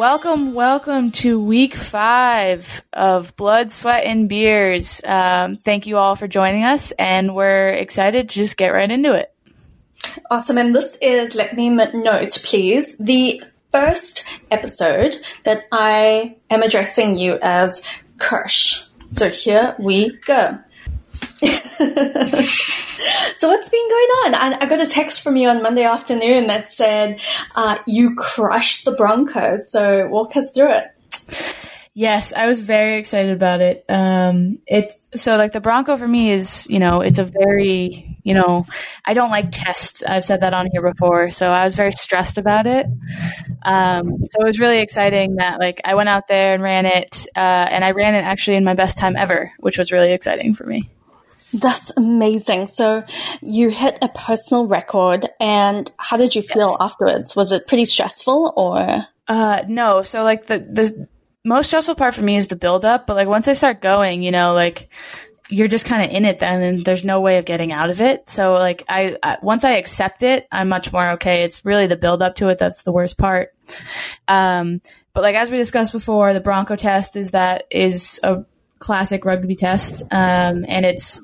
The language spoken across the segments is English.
Welcome, welcome to week five of Blood, Sweat, and Beers. Um, thank you all for joining us, and we're excited to just get right into it. Awesome. And this is, let me note, please, the first episode that I am addressing you as Kirsch. So here we go. so what's been going on? I, I, got a text from you on Monday afternoon that said uh, you crushed the Bronco. So walk us through it. Yes, I was very excited about it. Um, it so like the Bronco for me is you know it's a very you know I don't like tests. I've said that on here before, so I was very stressed about it. Um, so it was really exciting that like I went out there and ran it, uh, and I ran it actually in my best time ever, which was really exciting for me. That's amazing. So you hit a personal record and how did you feel yes. afterwards? Was it pretty stressful or? Uh, no. So like the, the most stressful part for me is the build up, but like once I start going, you know, like you're just kind of in it then and there's no way of getting out of it. So like I, I, once I accept it, I'm much more okay. It's really the build up to it that's the worst part. Um, but like as we discussed before, the Bronco test is that is a classic rugby test, um, and it's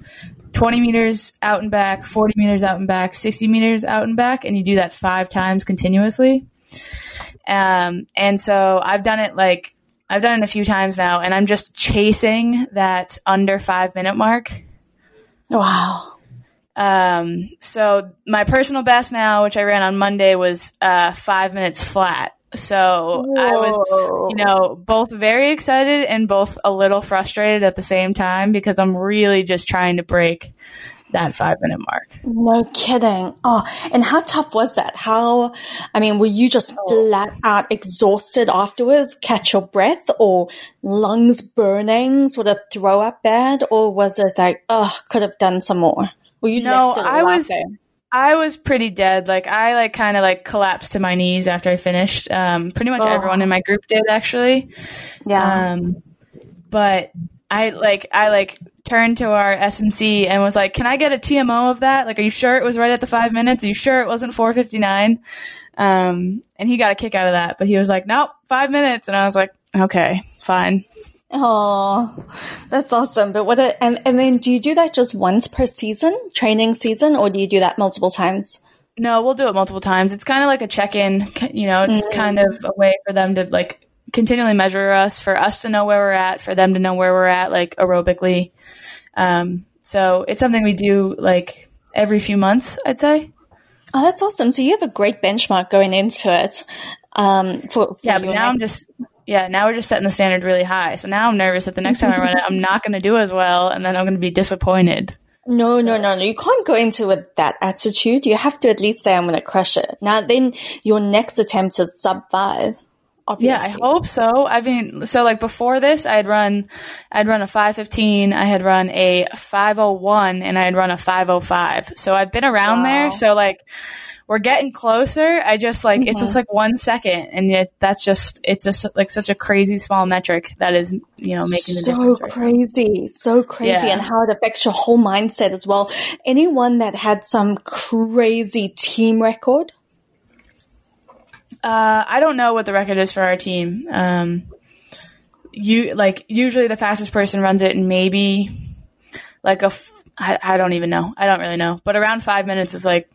20 meters out and back, 40 meters out and back, 60 meters out and back, and you do that five times continuously. Um, and so I've done it like I've done it a few times now, and I'm just chasing that under five minute mark. Wow. Um, so my personal best now, which I ran on Monday, was uh, five minutes flat. So Whoa. I was, you know, both very excited and both a little frustrated at the same time because I'm really just trying to break that five minute mark. No kidding. Oh, and how tough was that? How, I mean, were you just oh. flat out exhausted afterwards, catch your breath or lungs burning, sort of throw up bad? Or was it like, oh, could have done some more? Were you no, I was, I was pretty dead. Like I like kind of like collapsed to my knees after I finished. Um, pretty much oh. everyone in my group did actually. Yeah. Um, but I like I like turned to our SNC and was like, "Can I get a TMO of that? Like, are you sure it was right at the five minutes? Are you sure it wasn't four fifty nine? Um, and he got a kick out of that, but he was like, "Nope, five minutes," and I was like, "Okay, fine." Oh, that's awesome. But what, a, and, and then do you do that just once per season, training season, or do you do that multiple times? No, we'll do it multiple times. It's kind of like a check-in, you know, it's mm-hmm. kind of a way for them to like continually measure us, for us to know where we're at, for them to know where we're at, like aerobically. Um, so it's something we do like every few months, I'd say. Oh, that's awesome. So you have a great benchmark going into it. Um, for, for yeah, but now I'm just yeah, now we're just setting the standard really high. So now I'm nervous that the next time I run it, I'm not going to do as well, and then I'm going to be disappointed. No, so. no, no, no. You can't go into with that attitude. You have to at least say, I'm going to crush it. Now, then your next attempt is sub five. Obviously. Yeah, I hope so. I mean, so like before this, I had run, I'd run a 515, I had run a 501, and I had run a 505. So I've been around wow. there. So like, we're getting closer. I just like mm-hmm. it's just mm-hmm. like one second, and yet that's just it's just like such a crazy small metric that is you know making the so difference. So crazy, so crazy, yeah. and how it affects your whole mindset as well. Anyone that had some crazy team record? Uh, I don't know what the record is for our team. Um, you like usually the fastest person runs it in maybe like a f- I, I don't even know. I don't really know, but around five minutes is like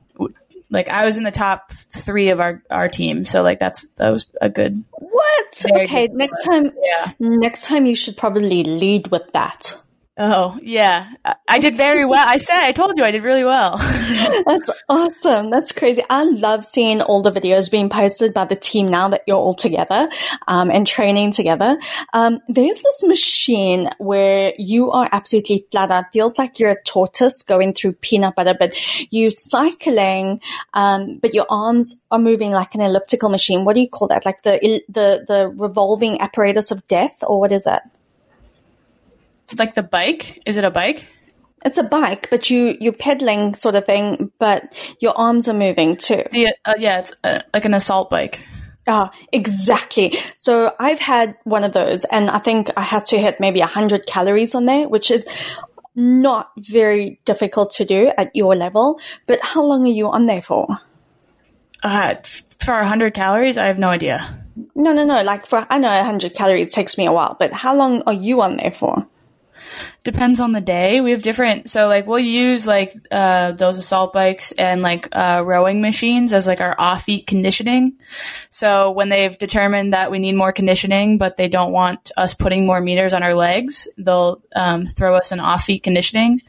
like I was in the top three of our our team, so like that's that was a good. What? Okay, good next time. Yeah. Next time you should probably lead with that. Oh, yeah. I did very well. I said, I told you I did really well. That's awesome. That's crazy. I love seeing all the videos being posted by the team now that you're all together um, and training together. Um, there's this machine where you are absolutely flat out. Feels like you're a tortoise going through peanut butter, but you're cycling, um, but your arms are moving like an elliptical machine. What do you call that? Like the, the, the revolving apparatus of death, or what is that? Like the bike? Is it a bike? It's a bike, but you you're pedaling sort of thing, but your arms are moving too. The, uh, yeah, it's uh, like an assault bike. Ah, exactly. So I've had one of those, and I think I had to hit maybe hundred calories on there, which is not very difficult to do at your level. But how long are you on there for? Uh, for hundred calories, I have no idea. No, no, no. Like for I know 100 calories takes me a while, but how long are you on there for? Depends on the day. We have different, so like we'll use like uh, those assault bikes and like uh, rowing machines as like our off feet conditioning. So when they've determined that we need more conditioning, but they don't want us putting more meters on our legs, they'll um, throw us an off feet conditioning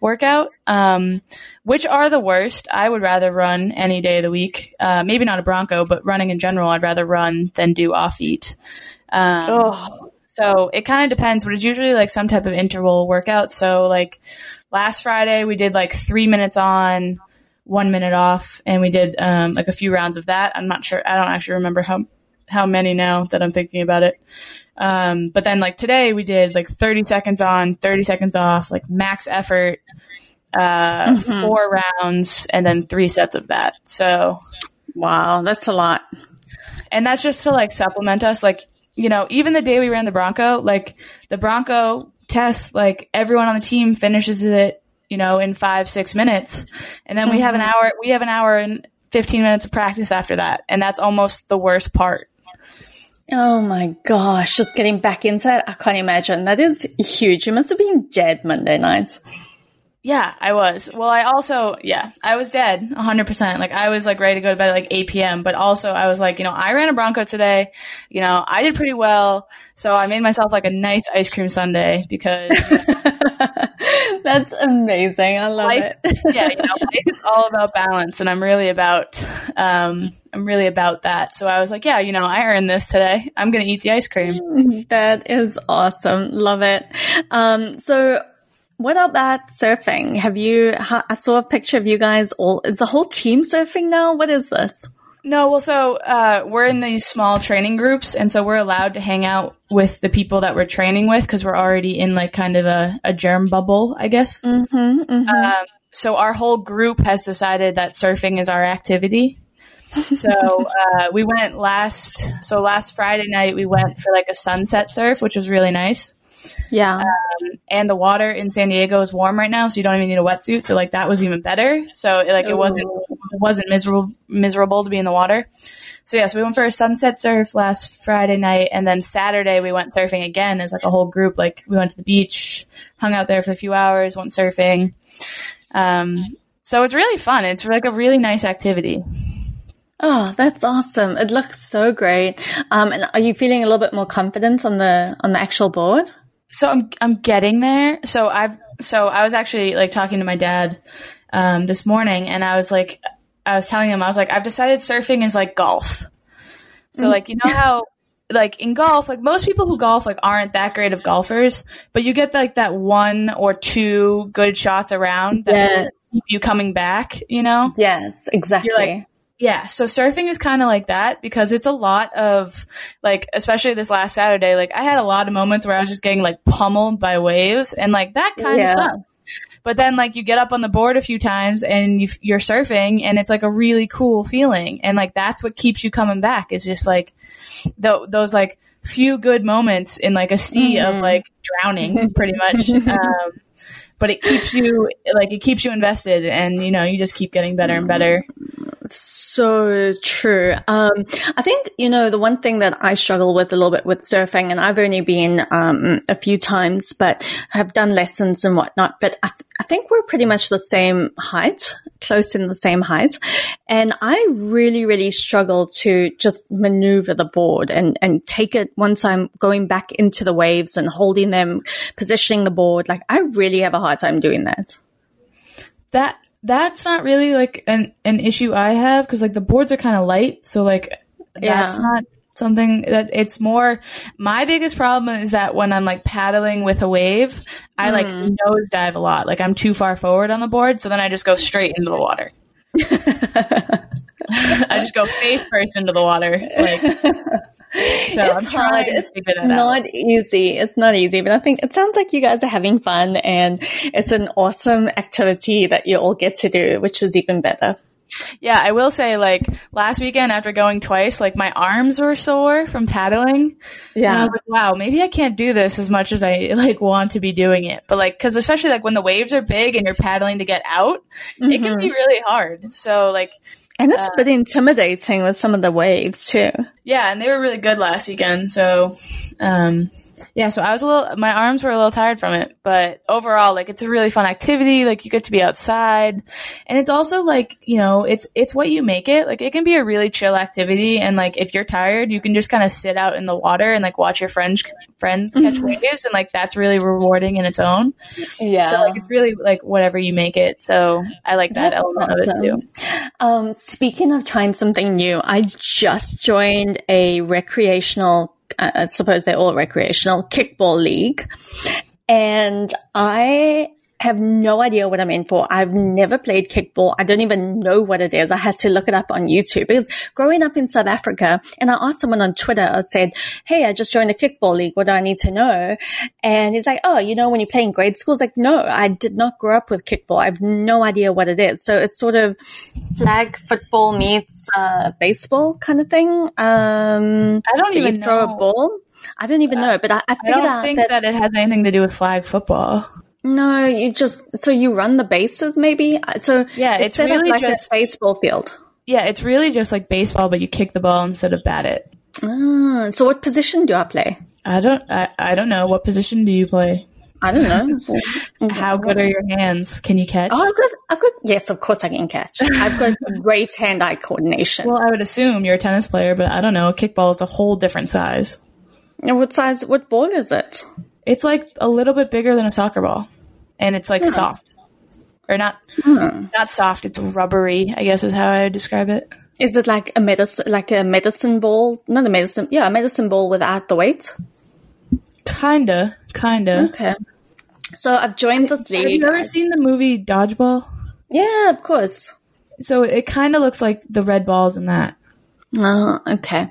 workout. Um, which are the worst? I would rather run any day of the week. Uh, maybe not a Bronco, but running in general, I'd rather run than do off feet. Um, Oh, so it kind of depends, but it's usually like some type of interval workout. So like last Friday we did like three minutes on, one minute off, and we did um, like a few rounds of that. I'm not sure. I don't actually remember how how many now that I'm thinking about it. Um, but then like today we did like 30 seconds on, 30 seconds off, like max effort, uh, four rounds, and then three sets of that. So wow, that's a lot. and that's just to like supplement us like you know even the day we ran the bronco like the bronco test like everyone on the team finishes it you know in five six minutes and then we have an mm-hmm. hour we have an hour and 15 minutes of practice after that and that's almost the worst part Oh my gosh, just getting back into that, I can't imagine. That is huge. You must have been dead Monday night. Yeah i was well i also yeah i was dead 100% like i was like ready to go to bed at like 8 p.m but also i was like you know i ran a bronco today you know i did pretty well so i made myself like a nice ice cream sundae because That's amazing. I love life, it. yeah, you know, life is all about balance, and I'm really about, um, I'm really about that. So I was like, yeah, you know, I earned this today. I'm gonna eat the ice cream. That is awesome. Love it. Um, so what about surfing? Have you, ha- I saw a picture of you guys all, is the whole team surfing now? What is this? No, well, so uh, we're in these small training groups, and so we're allowed to hang out with the people that we're training with because we're already in like kind of a, a germ bubble, I guess. Mm-hmm, Um, so our whole group has decided that surfing is our activity. So uh, we went last. So last Friday night we went for like a sunset surf, which was really nice. Yeah. and the water in San Diego is warm right now, so you don't even need a wetsuit. So like that was even better. So like it wasn't it wasn't miserable miserable to be in the water. So yes, we went for a sunset surf last Friday night, and then Saturday we went surfing again as like a whole group. Like we went to the beach, hung out there for a few hours, went surfing. Um, so it's really fun. It's like a really nice activity. Oh, that's awesome. It looks so great. Um, and are you feeling a little bit more confident on the, on the actual board? So I'm I'm getting there. So I've so I was actually like talking to my dad um, this morning, and I was like, I was telling him I was like, I've decided surfing is like golf. So like you know how like in golf, like most people who golf like aren't that great of golfers, but you get like that one or two good shots around that Yes. keep you coming back. You know. Yes, exactly. like- Yeah, so surfing is kind of like that because it's a lot of like, especially this last Saturday. Like, I had a lot of moments where I was just getting like pummeled by waves, and like that kind of Yeah. sucks. But then, like, you get up on the board a few times and you, you're surfing, and it's like a really cool feeling, and like that's what keeps you coming back. Is just like tho- those like few good moments in like a sea of like drowning, pretty much. um, but it keeps you like it keeps you invested, and you know you just keep getting better and better. So true. Um, I think, you know, the one thing that I struggle with a little bit with surfing, and I've only been um, a few times, but have done lessons and whatnot, but I, th- I think we're pretty much the same height, close in the same height. And I really, really struggle to just maneuver the board and, and take it once I'm going back into the waves and holding them, positioning the board. Like, I really have a hard time doing that. that that's not really like an an issue I have because like the boards are kind of light, so like that's Yeah. not something that it's more. My biggest problem is that when I'm like paddling with a wave, I like mm-hmm. nosedive a lot. Like I'm too far forward on the board, so then I just go straight into the water. I just go face first into the water. Like, so I'm It's trying hard. It's figure that out. not easy. It's not easy, but I think it sounds like you guys are having fun and it's an awesome activity that you all get to do, which is even better. Yeah, I will say, like, last weekend after going twice, like, my arms were sore from paddling. And I Yeah. was like, wow, maybe I can't do this as much as I, like, want to be doing it. But, like, cause especially, like, when the waves are big and you're paddling to get out, it can be mm-hmm. really hard. So, like, And it's uh, been intimidating with some of the waves too. Yeah, and they were really good last weekend. So, um, yeah, so I was a little, my arms were a little tired from it, but overall, like, it's a really fun activity. Like, you get to be outside. And it's also like, you know, it's, it's what you make it. Like, it can be a really chill activity. And like, if you're tired, you can just kind of sit out in the water and like watch your friends, friends catch mm-hmm. waves. And like, that's really rewarding in its own. Yeah. So like, it's really like whatever you make it. So I like that that's element awesome. of it too. Um, speaking of trying something new, I just joined a recreational Uh, I suppose they're all recreational kickball league. And I have no idea what I'm in for. I've never played kickball. I don't even know what it is. I had to look it up on YouTube because growing up in South Africa, and I asked someone on Twitter, I said, Hey, I just joined a kickball league. What do I need to know? And he's like, Oh, you know, when you play in grade school, it's like, no, I did not grow up with kickball. I have no idea what it is. So it's sort of flag football meets, uh, baseball kind of thing. Um, I don't even throw a ball. I don't even know, but I, I figured I don't think that, that it has anything to do with flag football. No, you just so you run the bases maybe. So yeah, it's, it's really like just a baseball field. Yeah, it's really just like baseball, but you kick the ball instead of bat it. Ah, so what position do I play? I don't. I, I don't know. What position do you play? I don't know. How good are your hands? Can you catch? Oh, I've got, I've got, yes, of course I can catch. I've got great hand-eye coordination. Well, I would assume you're a tennis player, but I don't know. A kickball is a whole different size. And what size, what ball is it? It's like a little bit bigger than a soccer ball, and it's like soft, or not hmm. not soft. It's rubbery. I guess is how I would describe it. Is it like a medicine, like a medicine ball? Not a medicine, yeah, a medicine ball without the weight. Kinda, kinda. Okay. So I've joined this league. Have you ever seen the movie Dodgeball? Yeah, of course. So it kind of looks like the red balls in that. Oh, okay.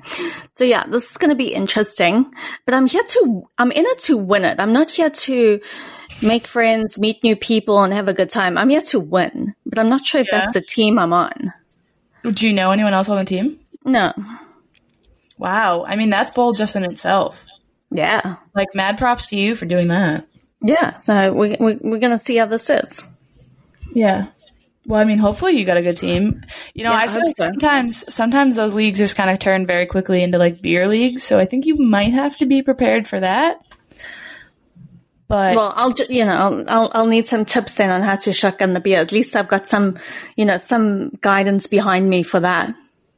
So yeah, this is going to be interesting, but I'm here to, I'm in it to win it. I'm not here to make friends, meet new people and have a good time. I'm here to win, but I'm not sure if yeah. that's the team I'm on. Do you know anyone else on the team? No. Wow. I mean, that's bold just in itself. Yeah. Like mad props to you for doing that. Yeah. So we, we, we're going to see how this is. Yeah. Well, I mean, hopefully you got a good team. You know, yeah, I feel like so. sometimes sometimes those leagues just kind of turn very quickly into like beer leagues. So I think you might have to be prepared for that. But well, I'll just you know I'll, I'll, I'll need some tips then on how to shotgun the beer. At least I've got some you know some guidance behind me for that,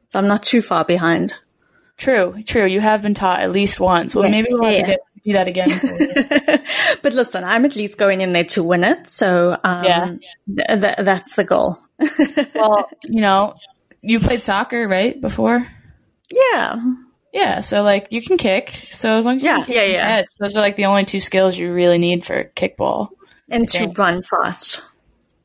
so I'm not too far behind. True, true. You have been taught at least once. Well, yeah, maybe we'll have yeah. to get do that again. but listen, I'm at least going in there to win it. So um, yeah, th- th- that's the goal. well, you know, you played soccer, right? Before? Yeah. Yeah, so like you can kick. So as long as you yeah, yeah, yeah. Catch, those are like the only two skills you really need for kickball. And to run fast.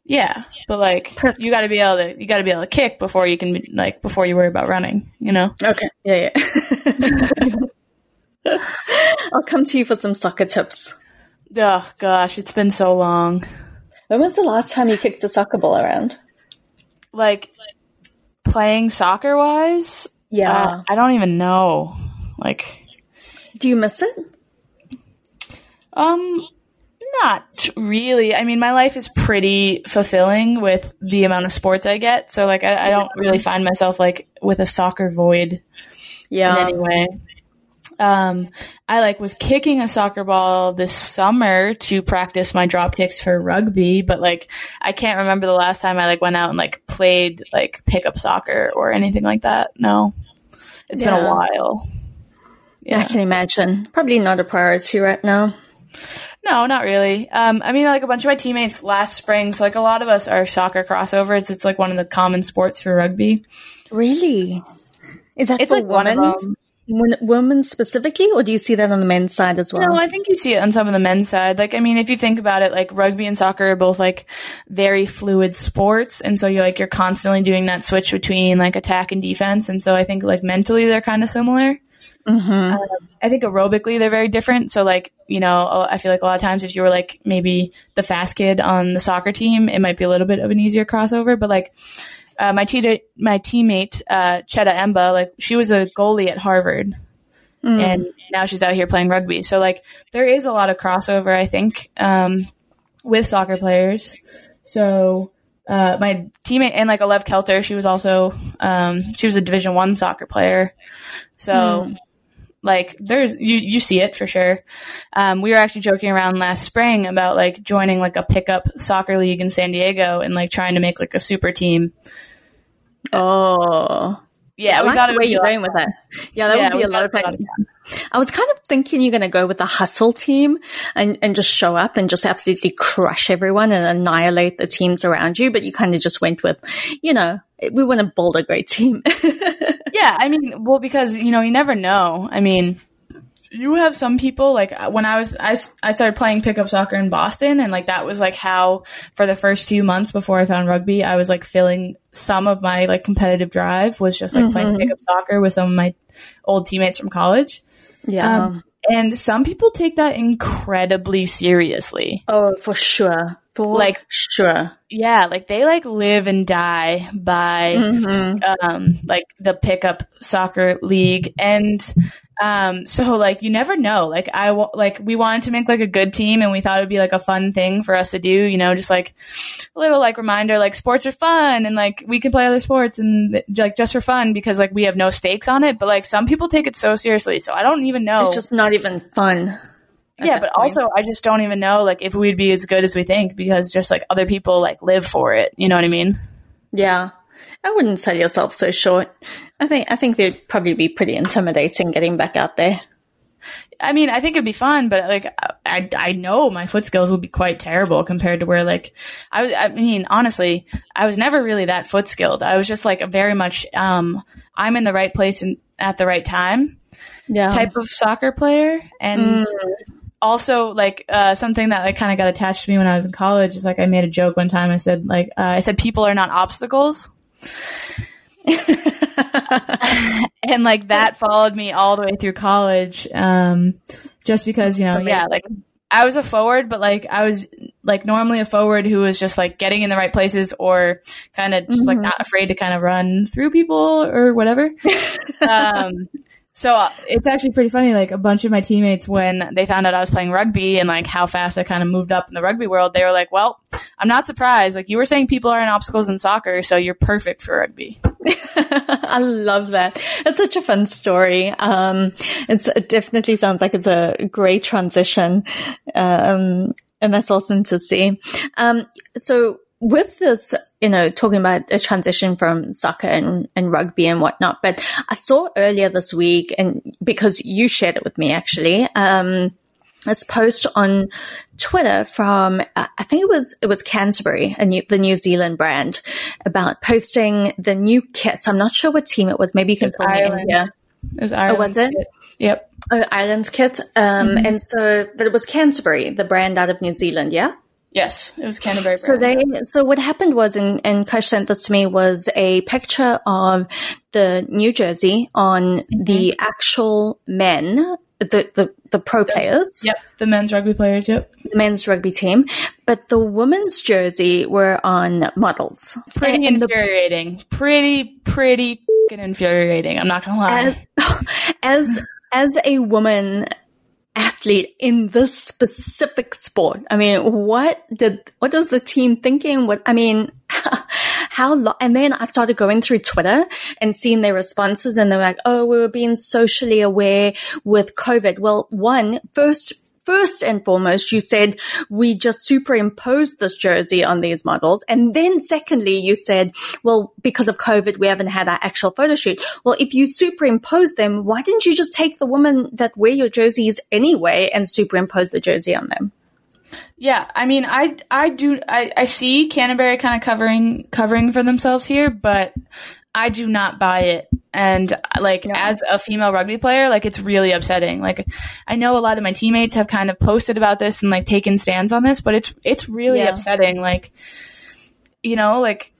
Yeah, but like you got to be able to you got to be able to kick before you can like before you worry about running. You know. Okay. Yeah, yeah. I'll come to you for some soccer tips. Oh gosh, it's been so long. When was the last time you kicked a soccer ball around? Like playing soccer wise? Yeah. Uh, I don't even know. Like Do you miss it? Um not really. I mean, my life is pretty fulfilling with the amount of sports I get. So, like, I, I don't really find myself like with a soccer void. Yeah. In any way. Um, I like was kicking a soccer ball this summer to practice my drop kicks for rugby, but like I can't remember the last time I like went out and like played like pickup soccer or anything like that. No, it's yeah. been a while. Yeah. I can imagine. Probably not a priority right now. No, not really. Um, I mean, like a bunch of my teammates last spring, so like a lot of us are soccer crossovers. It's like one of the common sports for rugby. Really? Is that it's like women? one of them women specifically, or do you see that on the men's side as well? No, I think you see it on some of the men's side. Like, I mean, if you think about it, like rugby and soccer are both like very fluid sports, and so you're like you're constantly doing that switch between like attack and defense, and so I think like mentally they're kind of similar. Mm-hmm. Um, I think aerobically they're very different. So like you know, I feel like a lot of times if you were like maybe the fast kid on the soccer team, it might be a little bit of an easier crossover, but like uh, my te- my teammate uh, Cheta Emba, like she was a goalie at Harvard, mm. and now she's out here playing rugby. So like there is a lot of crossover, I think, um, with soccer players. So uh, my teammate and like Alev Kelter, she was also um, she was a Division One soccer player. So mm. like there's you you see it for sure. Um, we were actually joking around last spring about like joining like a pickup soccer league in San Diego and like trying to make like a super team. Oh. Yeah, I we like got the way you're going with that. Yeah, that yeah, would be a lot of fun. I was kind of thinking you're going to go with the hustle team and, and just show up and just absolutely crush everyone and annihilate the teams around you. But you kind of just went with, you know, we want to build a great team. yeah, I mean, well, because you know, you never know. I mean, you have some people like uh, when I was I, I started playing pickup soccer in Boston and like that was like how for the first few months before I found rugby I was like filling some of my like competitive drive was just like mm-hmm. playing pickup soccer with some of my old teammates from college. Yeah. Um, and some people take that incredibly seriously. Oh, for sure. For like sure. Yeah, like they like live and die by mm-hmm. um like the pickup soccer league and um, so like you never know. Like I like we wanted to make like a good team, and we thought it'd be like a fun thing for us to do. You know, just like a little like reminder, like sports are fun, and like we can play other sports and like just for fun because like we have no stakes on it. But like some people take it so seriously, so I don't even know. It's just not even fun. Yeah, but point. also I just don't even know like if we'd be as good as we think because just like other people like live for it. You know what I mean? Yeah. I wouldn't sell yourself so short. I think I think they'd probably be pretty intimidating getting back out there. I mean, I think it'd be fun, but like, I, I know my foot skills would be quite terrible compared to where like, I I mean, honestly, I was never really that foot skilled. I was just like a very much, um, I'm in the right place and at the right time yeah. type of soccer player. And mm. also like, uh, something that like kind of got attached to me when I was in college is like, I made a joke one time. I said like, uh, I said, people are not obstacles. and like that followed me all the way through college. Um, just because, you know, yeah, like I was a forward, but like I was like normally a forward who was just like getting in the right places or kind of just mm-hmm. like not afraid to kind of run through people or whatever. um, so uh, it's actually pretty funny. Like a bunch of my teammates, when they found out I was playing rugby and like how fast I kind of moved up in the rugby world, they were like, "Well, I'm not surprised. Like you were saying, people are in obstacles in soccer, so you're perfect for rugby." I love that. It's such a fun story. Um, it definitely sounds like it's a great transition, um, and that's awesome to see. Um, so with this, you know, talking about a transition from soccer and, and rugby and whatnot, but I saw earlier this week, and because you shared it with me actually, um, this post on Twitter from uh, I think it was it was Canterbury, new, the New Zealand brand, about posting the new kit. I'm not sure what team it was. Maybe you can find it in here. It was Ireland. Oh, was it? Kit. Yep. Oh, Ireland's kit. Um, mm-hmm. and so, but it was Canterbury, the brand out of New Zealand. Yeah. Yes, it was Canterbury. So they, so what happened was, and, and Kosh sent this to me, was a picture of the New Jersey on mm-hmm. the actual men, the, the, the pro players. Yep, the men's rugby players, yep. The men's rugby team. But the women's jersey were on models. Pretty and infuriating. The, pretty, pretty infuriating. I'm not gonna lie. As, as, as a woman athlete in this specific sport. I mean, what did, what does the team thinking? What, I mean, how long? And then I started going through Twitter and seeing their responses and they're like, oh, we were being socially aware with COVID. Well, one, first, first and foremost, you said we just superimposed this jersey on these models. And then secondly, you said, well, because of COVID, we haven't had our actual photo shoot. Well, if you superimpose them, why didn't you just take the women that wear your jerseys anyway and superimpose the jersey on them? Yeah, I mean, I I do I, I see Canterbury kind of covering covering for themselves here, but I do not buy it. And like as a female rugby player, like it's really upsetting. Like I know a lot of my teammates have kind of posted about this and like taken stands on this, but it's it's really yeah. upsetting. Like you know, like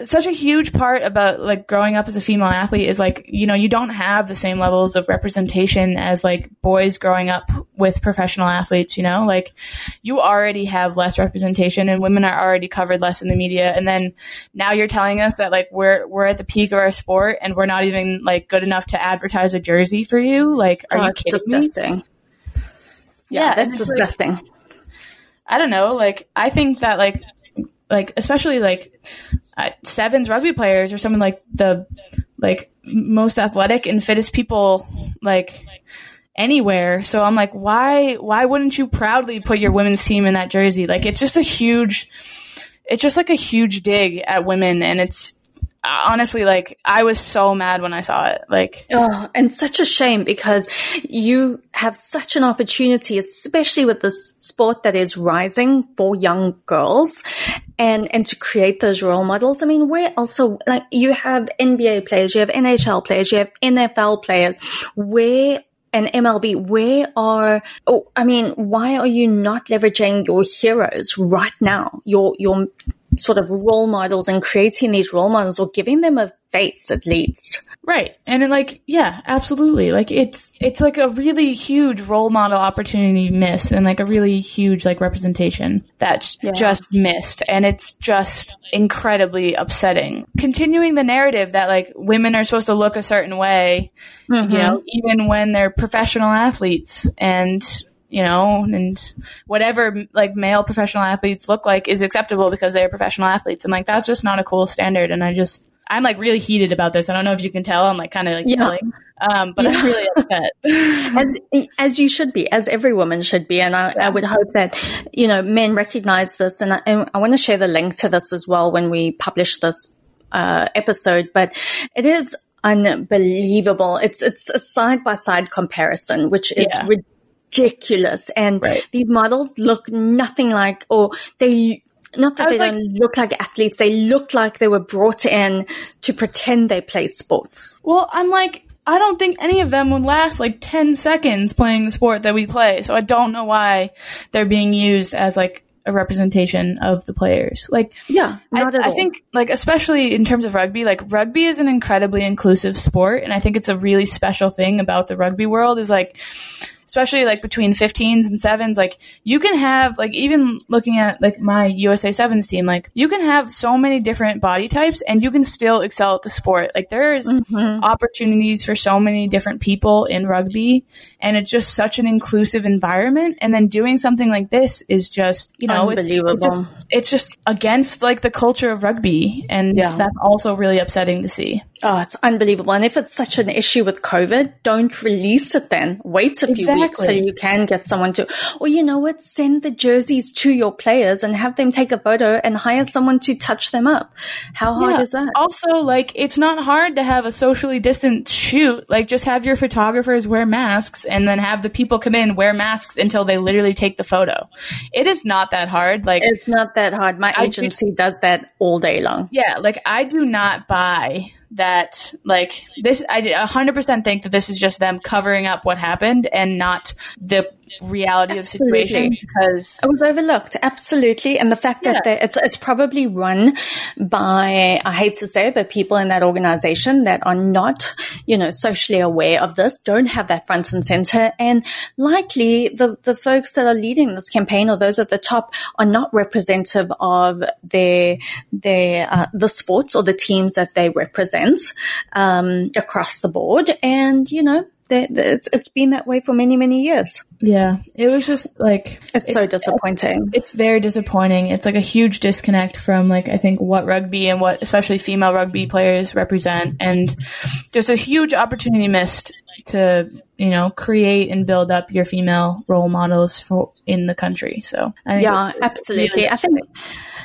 such a huge part about like growing up as a female athlete is like you know you don't have the same levels of representation as like boys growing up with professional athletes you know? Like you already have less representation and women are already covered less in the media. And then now you're telling us that like we're we're at the peak of our sport and we're not even like good enough to advertise a jersey for you? Like are oh, you kidding disgusting. me yeah, yeah that's disgusting like, I don't know. Like I think that like like especially like Uh, sevens rugby players or someone like the like most athletic and fittest people like anywhere. So I'm like, why why wouldn't you proudly put your women's team in that jersey? Like it's just a huge it's just like a huge dig at women and it's honestly like I was so mad when I saw it. Like oh, and such a shame because you have such an opportunity, especially with this sport that is rising for young girls and and to create those role models. I mean, where also like you have NBA players, you have NHL players, you have NFL players. Where and MLB, where are, oh, I mean, why are you not leveraging your heroes right now? Your, your sort of role models and creating these role models or giving them a face at least. Right. And like, yeah, absolutely. Like it's, it's like a really huge role model opportunity missed and like a really huge like representation that's yeah. just missed. And it's just incredibly upsetting. Continuing the narrative that like women are supposed to look a certain way, mm-hmm. you know, even when they're professional athletes and you know, and whatever like male professional athletes look like is acceptable because they're professional athletes. And like that's just not a cool standard. And I just I'm like really heated about this. I don't know if you can tell. I'm like kind of like yeah. yelling, um, but yeah. I'm really upset. as, as you should be, as every woman should be. And I, yeah. I would hope that, you know, men recognize this. And I, and I want to share the link to this as well when we publish this uh, episode. But it is unbelievable. It's, it's a side by side comparison, which is ridiculous. And right. these models look nothing like, or they not that they like, don't look like athletes, they look like they were brought in to pretend they play sports. Well, I'm like, I don't think any of them would last like 10 seconds playing the sport that we play. So I don't know why they're being used as like a representation of the players. Like, yeah, I, I think like, especially in terms of rugby, like rugby is an incredibly inclusive sport. And I think it's a really special thing about the rugby world is like, especially like between 15s and 7s like you can have like even looking at like my USA 7s team like you can have so many different body types and you can still excel at the sport. Like there's mm-hmm. opportunities for so many different people in rugby and it's just such an inclusive environment. And then doing something like this is just you know unbelievable it's, it's, just, it's just against like the culture of rugby and yeah. that's also really upsetting to see. Oh it's unbelievable. And if it's such an issue with covid don't release it then. Wait a few exactly. so you can get someone to or you know what send the jerseys to your players and have them take a photo and hire someone to touch them up how hard yeah. is that also like it's not hard to have a socially distant shoot like just have your photographers wear masks and then have the people come in wear masks until they literally take the photo. It is not that hard. Like it's not that hard. My agency do, does that all day long. Yeah, like I do not buy that like this I 100% think that this is just them covering up what happened and not the reality absolutely. of the situation because it was overlooked absolutely and the fact that yeah. it's it's probably run by I hate to say it but people in that organization that are not you know socially aware of this don't have that front and center and likely the the folks that are leading this campaign or those at the top are not representative of their their uh, the sports or the teams that they represent um, across the board and you know it's, it's been that way for many, many years. Yeah. It was just like, it's, it's so disappointing. It's very disappointing. It's like a huge disconnect from like, I think what rugby and what especially female rugby players represent and just a huge opportunity missed to, you know, create and build up your female role models for in the country. So yeah, absolutely. Really I think,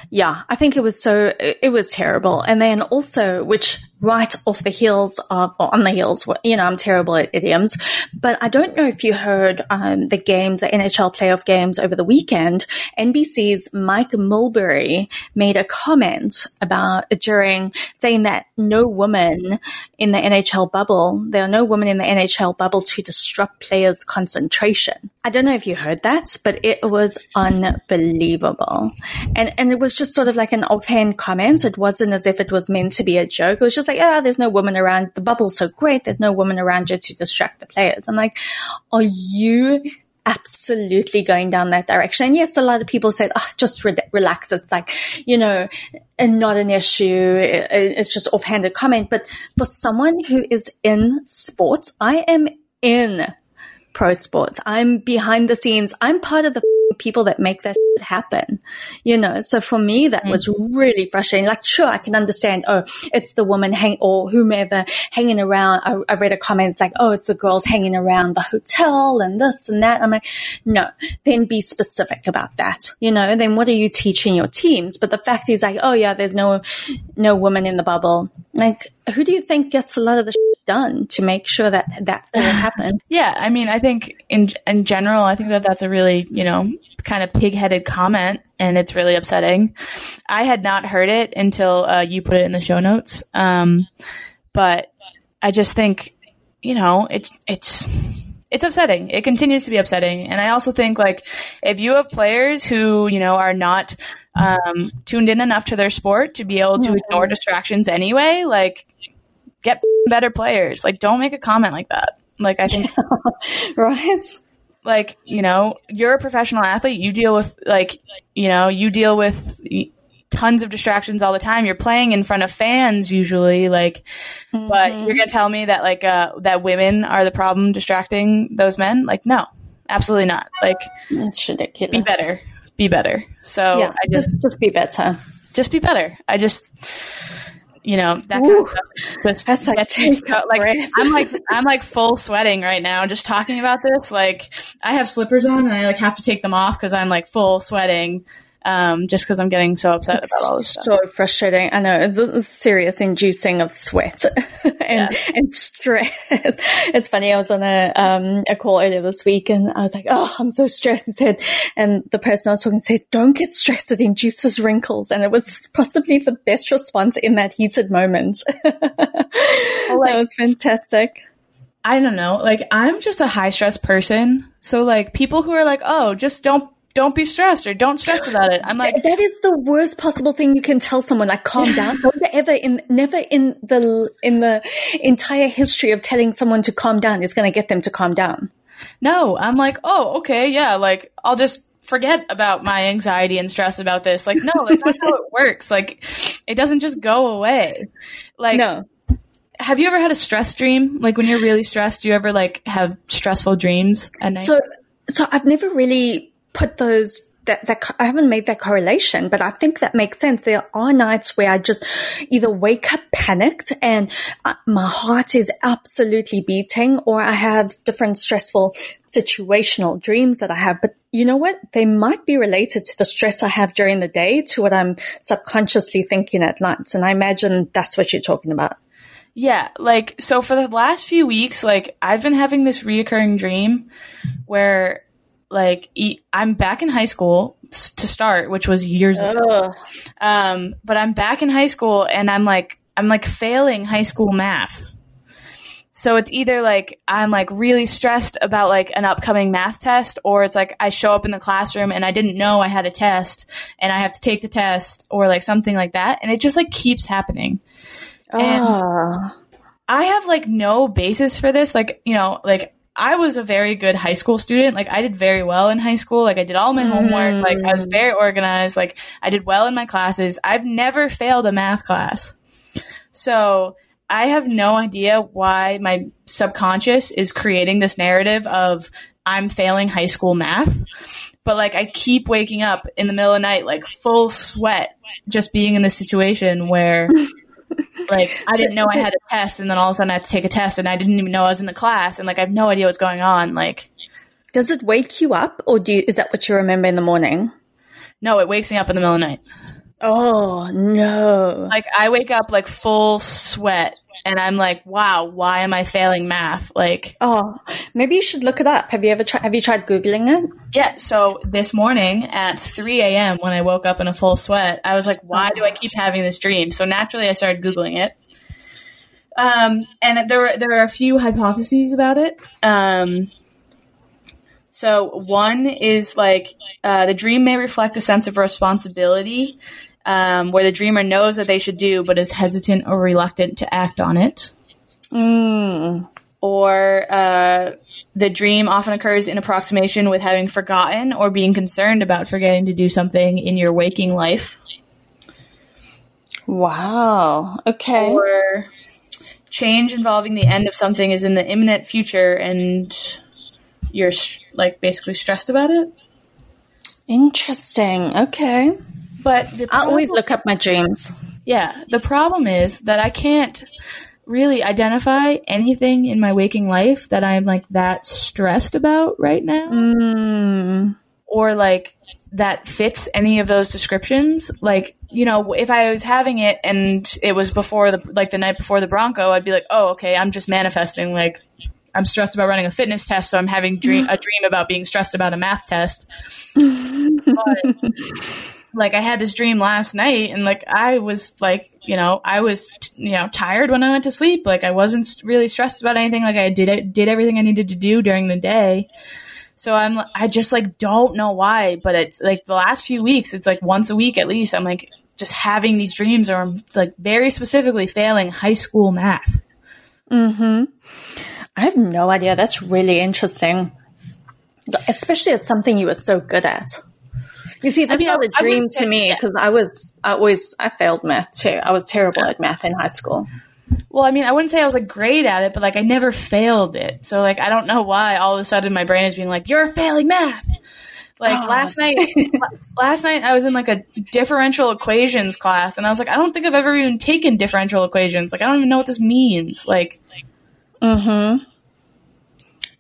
yeah, I think it was so, it was terrible. And then also, which right off the heels of, or on the heels, you know, I'm terrible at idioms, but I don't know if you heard um, the games, the NHL playoff games over the weekend. NBC's Mike Milbury made a comment about during saying that no woman in the NHL bubble, there are no women in the NHL bubble to disrupt players' concentration. I don't know if you heard that, but it was unbelievable. And, and it was just sort of like an offhand comment. It wasn't as if it was meant to be a joke. It was just like, yeah, there's no woman around. The bubble's so great. There's no woman around you to distract the players. I'm like, are you absolutely going down that direction. And yes, a lot of people said, oh, just re- relax. It's like, you know, and not an issue. it's just offhanded comment. But for someone who is in sports, I am in pro sports. I'm behind the scenes. I'm part of the people that make that happen, you know? So for me, that mm-hmm. was really frustrating. Like, sure, I can understand, oh, it's the woman hang or whomever hanging around. I, I read a comment, it's like, oh, it's the girls hanging around the hotel and this and that. I'm like, no, then be specific about that, you know? Then what are you teaching your teams? But the fact is like, oh yeah, there's no, no woman in the bubble. Like, who do you think gets a lot of the done to make sure that that will happen? yeah, I mean, I think in in general, I think that that's a really you know kind of pig-headed comment, and it's really upsetting. I had not heard it until uh, you put it in the show notes, um, but I just think you know it's it's it's upsetting. It continues to be upsetting. And I also think like if you have players who, you know, are not um, tuned in enough to their sport to be able to ignore distractions anyway, like get better players. Like don't make a comment like that. Like I think right? Like, you know, you're a professional athlete, you deal with like, you know, you deal with tons of distractions all the time. You're playing in front of fans usually, like, mm-hmm. but you're gonna tell me that like uh, that women are the problem distracting those men? Like, no, absolutely not. Like, it's ridiculous. Be better. Be better. So yeah, I just just be better. Just be better. I just you know that kind of stuff. Just That's like, take like I'm like I'm like full sweating right now just talking about this. Like I have slippers on and I like have to take them off because I'm like full sweating um, just because I'm getting so upset it's about all this stuff. So frustrating. I know the serious inducing of sweat and yeah. and stress. it's funny. I was on a um, a call earlier this week, and I was like, "Oh, I'm so stressed." And said, and the person I was talking to said, "Don't get stressed. It induces wrinkles." And it was possibly the best response in that heated moment. well, like, that was fantastic. I don't know. Like, I'm just a high stress person. So, like, people who are like, oh, just don't don't be stressed or don't stress about it. I'm like, that is the worst possible thing you can tell someone. Like, calm down. Never ever in, never in the, in the entire history of telling someone to calm down is going to get them to calm down. No, I'm like, oh, okay, yeah, like, I'll just forget about my anxiety and stress about this. Like, no, that's not how it works. Like, it doesn't just go away. Like, no. Have you ever had a stress dream? Like, when you're really stressed, do you ever, like, have stressful dreams at night? So, so I've never really put those that, that I haven't made that correlation, but I think that makes sense. There are nights where I just either wake up panicked and uh, my heart is absolutely beating, or I have different stressful situational dreams that I have. But you know what? They might be related to the stress I have during the day to what I'm subconsciously thinking at night. And I imagine that's what you're talking about. Yeah, like so for the last few weeks, like I've been having this reoccurring dream where like I'm back in high school to start, which was years Ugh. ago. Um, but I'm back in high school and I'm like I'm like failing high school math. So it's either like I'm like really stressed about like an upcoming math test or it's like I show up in the classroom and I didn't know I had a test and I have to take the test or like something like that and it just like keeps happening. And. I have like no basis for this like, you know, like I was a very good high school student. Like I did very well in high school. Like I did all my mm. homework. Like I was very organized. Like I did well in my classes. I've never failed a math class. So I have no idea why my subconscious is creating this narrative of I'm failing high school math. But like I keep waking up in the middle of the night, like full sweat, just being in this situation where like I didn't know I had a test, and then all of a sudden I had to take a test, and I didn't even know I was in the class, and like I have no idea what's going on. Like, does it wake you up, or do you, is that what you remember in the morning? No, it wakes me up in the middle of the night. Oh no! Like I wake up like full sweat, and I'm like, wow, why am I failing math? Like, oh, maybe you should look it up. Have you ever tried? Have you tried googling it? Yeah. So this morning at 3 a.m. when I woke up in a full sweat, I was like, why do I keep having this dream? So naturally, I started googling it. Um, and there were there are a few hypotheses about it. Um, so one is like uh, the dream may reflect a sense of responsibility um, where the dreamer knows that they should do but is hesitant or reluctant to act on it. Mm. Or uh, the dream often occurs in approximation with having forgotten or being concerned about forgetting to do something in your waking life. Wow. Okay. Or change involving the end of something is in the imminent future and you're like basically stressed about it. Interesting. Okay. But the I always look up my dreams. Yeah, the problem is that I can't really identify anything in my waking life that I'm like that stressed about right now Mm. or like that fits any of those descriptions. Like, you know, if I was having it and it was before the like the night before the Bronco, I'd be like, "Oh, okay, I'm just manifesting like I'm stressed about running a fitness test, so I'm having dream a dream about being stressed about a math test." but like I had this dream last night and like I was like, you know, I was you know, tired when I went to sleep. Like I wasn't really stressed about anything. Like I did it did everything I needed to do during the day. So I'm I just like don't know why, but it's like the last few weeks, it's like once a week at least I'm like just having these dreams or I'm like very specifically failing high school math. Mhm. I have no idea. That's really interesting. Especially it's something you were so good at. You see, that's mean, not I- a I dream to me because I was, I always, I failed math too. I was terrible at math in high school. Well, I mean, I wouldn't say I was like great at it, but like I never failed it. So like I don't know why all of a sudden my brain is being like, "You're failing math." Like Oh. last night, last night I was in like a differential equations class, and I was like, I don't think I've ever even taken differential equations. Like I don't even know what this means. Like, mm-hmm.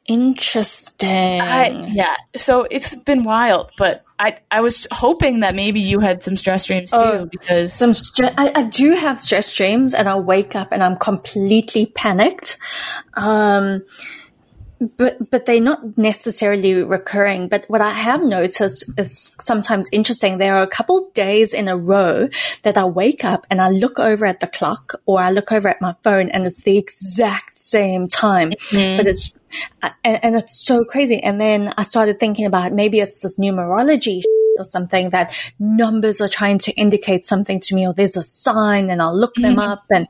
Interesting. I yeah. So it's been wild, but I I was hoping that maybe you had some stress dreams too Oh, because Some stre- I, I do have stress dreams and I wake up and I'm completely panicked. Um, but, but they're not necessarily recurring. But what I have noticed is sometimes interesting. There are a couple days in a row that I wake up and I look over at the clock or I look over at my phone and it's the exact same time, mm-hmm. but it's, uh, and, and it's so crazy. And then I started thinking about maybe it's this numerology or something that numbers are trying to indicate something to me or there's a sign and I'll look them up and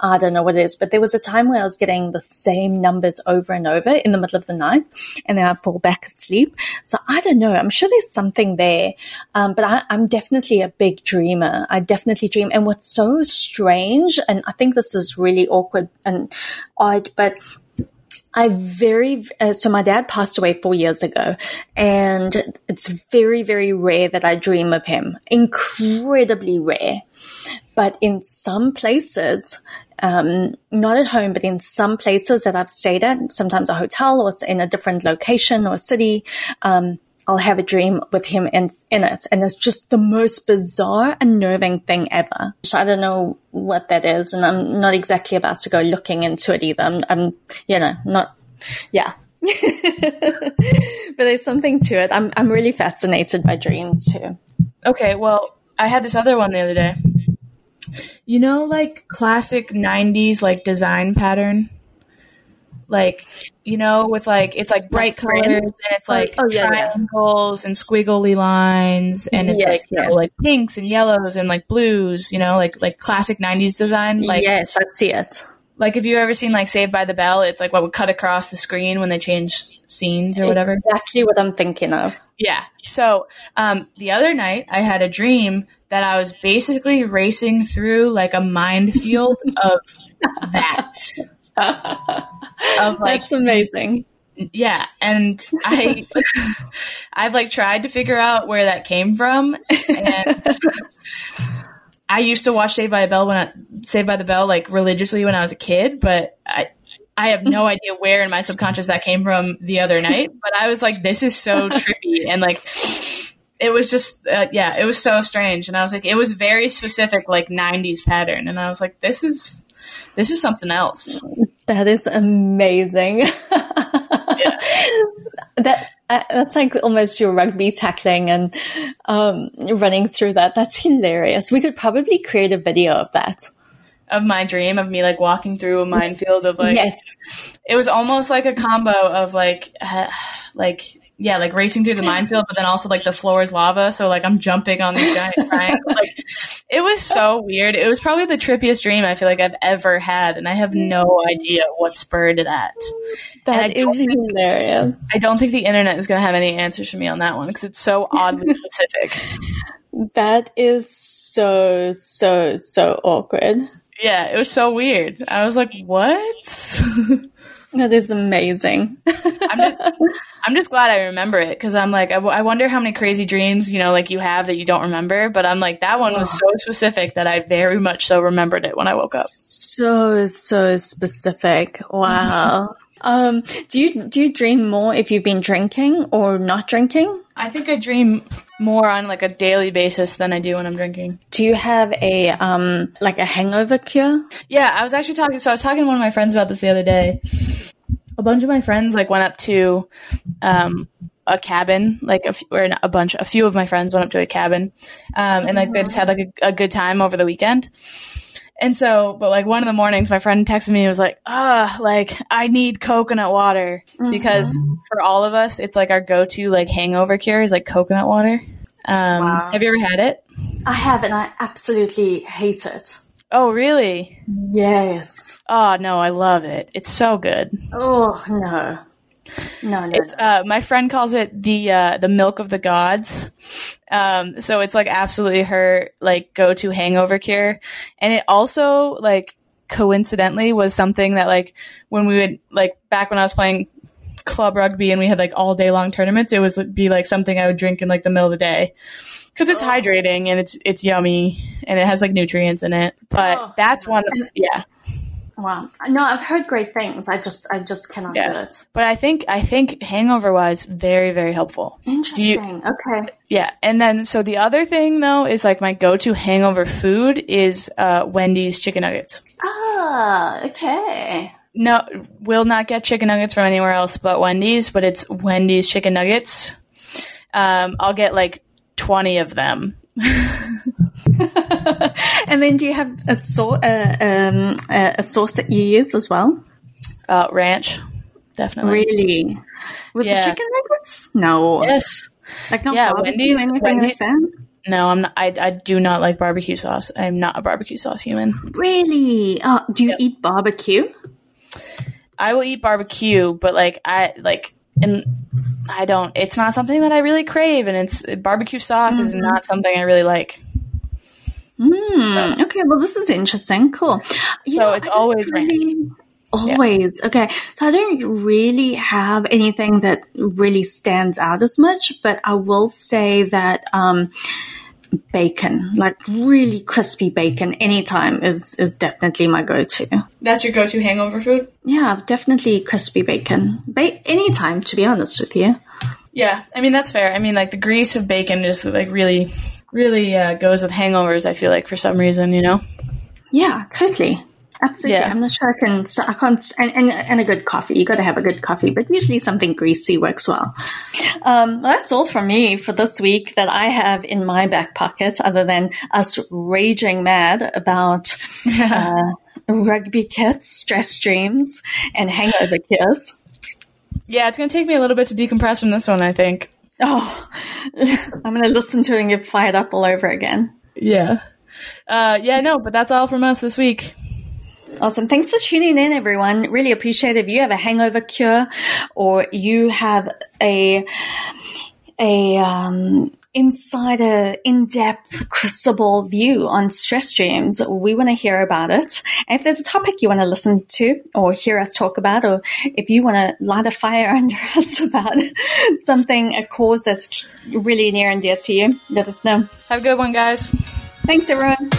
I don't know what it is. But there was a time where I was getting the same numbers over and over in the middle of the night and then I fall back asleep. So I don't know. I'm sure there's something there. Um, but I, I'm definitely a big dreamer. I definitely dream. And what's so strange, and I think this is really awkward and odd, but I very, uh, so my dad passed away four years ago and it's very, very rare that I dream of him. Incredibly rare. But in some places, um, not at home, but in some places that I've stayed at, sometimes a hotel or in a different location or city, um, I'll have a dream with him in, in it. And it's just the most bizarre, unnerving thing ever. So I don't know what that is. And I'm not exactly about to go looking into it either. I'm, I'm you know, not, yeah. but there's something to it. I'm, I'm really fascinated by dreams too. Okay, well, I had this other one the other day. You know, like classic 90s like design pattern? Like, you know, with like, it's like bright colors and it's like Oh, yeah, yeah. triangles and squiggly lines and it's Yes, like, you know, like pinks and yellows and like blues, you know, like, like classic 90s design. Like, yes, I see it. like if you ever seen like Saved by the Bell, it's like what would cut across the screen when they change scenes or whatever. Exactly what I'm thinking of. Yeah. So um, the other night, I had a dream that I was basically racing through like a minefield of that. of like That's amazing. yeah, and I I've like tried to figure out where that came from, and I used to watch Saved by the Bell when I, Saved by the Bell like religiously when I was a kid, but I. I have no idea where in my subconscious that came from the other night, but I was like, this is so trippy. And like, it was just, uh, yeah, it was so strange. And I was like, it was very specific, like 90s pattern. And I was like, this is, this is something else. That is amazing. Yeah. that uh, that's like almost your rugby tackling and um, running through that. That's hilarious. We could probably create a video of that. Of my dream of me like walking through a minefield of like, yes, it was almost like a combo of like, uh, like, yeah, like racing through the minefield, but then also like the floor is lava. So like I'm jumping on these giant triangles. Like it was so weird. It was probably the trippiest dream I feel like I've ever had. And I have no idea what spurred that. That is think- hilarious. I don't think the internet is going to have any answers for me on that one because it's so oddly specific. That is so so so awkward. Yeah, it was so weird. I was like, what? That is amazing. I'm just, I'm just glad I remember it because I'm like, I, w- I wonder how many crazy dreams, you know, like you have that you don't remember. But I'm like, that one was so specific that I very much so remembered it when I woke up. So, so specific. Wow. um, do you, do you dream more if you've been drinking or not drinking? I think I dream more on like a daily basis than I do when I'm drinking. Do you have a, um, like a hangover cure? Yeah, I was actually talking. So I was talking to one of my friends about this the other day. A bunch of my friends like went up to um, a cabin, like a, f- or a bunch, a few of my friends went up to a cabin, um, and like they just had like a, a good time over the weekend. And so, but like one of the mornings, my friend texted me and was like, ah, like I need coconut water because for all of us, it's like our go-to like hangover cure is like coconut water. Um, Wow. Have you ever had it? I have, and I absolutely hate it. Oh, really? Yes. Oh no, I love it. It's so good. Oh, no. No, no. It's uh, my friend calls it the uh, the milk of the gods. Um, so it's like absolutely her like go to hangover cure, and it also like coincidentally was something that like when we would like back when I was playing club rugby and we had like all day long tournaments, it was be like something I would drink in like the middle of the day because it's hydrating and it's it's yummy and it has like nutrients in it. But Oh. that's one, yeah. wow. No, I've heard great things. I just, I just cannot Yeah. do it. But I think I think hangover wise, very very helpful. Interesting. okay. Yeah, and then so the other thing though is like my go-to hangover food is uh, Wendy's chicken nuggets. Ah, okay. No, will not get chicken nuggets from anywhere else but Wendy's, but it's Wendy's chicken nuggets. Um, I'll get like twenty of them. And then do you have a, sau- uh, um, a, a sauce that you use as well? Uh, ranch, definitely. Really? With Yeah. the chicken nuggets? No. Yes. Like not Yeah, Wendy's- anything Wendy's- like that? No, I'm not, I I do not like barbecue sauce. I'm not a barbecue sauce human. Really? Oh, do you eat barbecue? I will eat barbecue, but like I like and I don't. It's not something that I really crave, and it's barbecue sauce is not something I really like. Hmm. Okay, well, this is interesting. Cool. You So know, it's always ranch. really- Always. Okay. So I don't really have anything that really stands out as much, but I will say that, um, bacon, like really crispy bacon anytime is, is definitely my go-to. That's your go-to hangover food. Yeah, definitely crispy bacon. Ba- anytime, to be honest with you. Yeah, I mean that's fair. I mean like the grease of bacon just like really, really uh, goes with hangovers. I feel like for some reason, you know. Yeah, totally. Absolutely. Yeah. I'm not sure I can, st- I can't, st- and, and, and a good coffee. You got to have a good coffee, but usually something greasy works well. Um, well, that's all from me for this week that I have in my back pocket, other than us raging mad about uh, rugby kits, stress dreams, and hangover cures. Yeah, it's gonna take me a little bit to decompress from this one. I think. Oh, I'm going to listen to it and get fired up all over again. Yeah. Uh, yeah, no, but that's all from us this week. Awesome. Thanks for tuning in, everyone. Really appreciate it. If you have a hangover cure or you have a, a, um, insider, in-depth crystal ball view on stress dreams, we want to hear about it. And if there's a topic you want to listen to or hear us talk about, or if you want to light a fire under us about something, a cause that's really near and dear to you, let us know. Have a good one, guys. Thanks, everyone.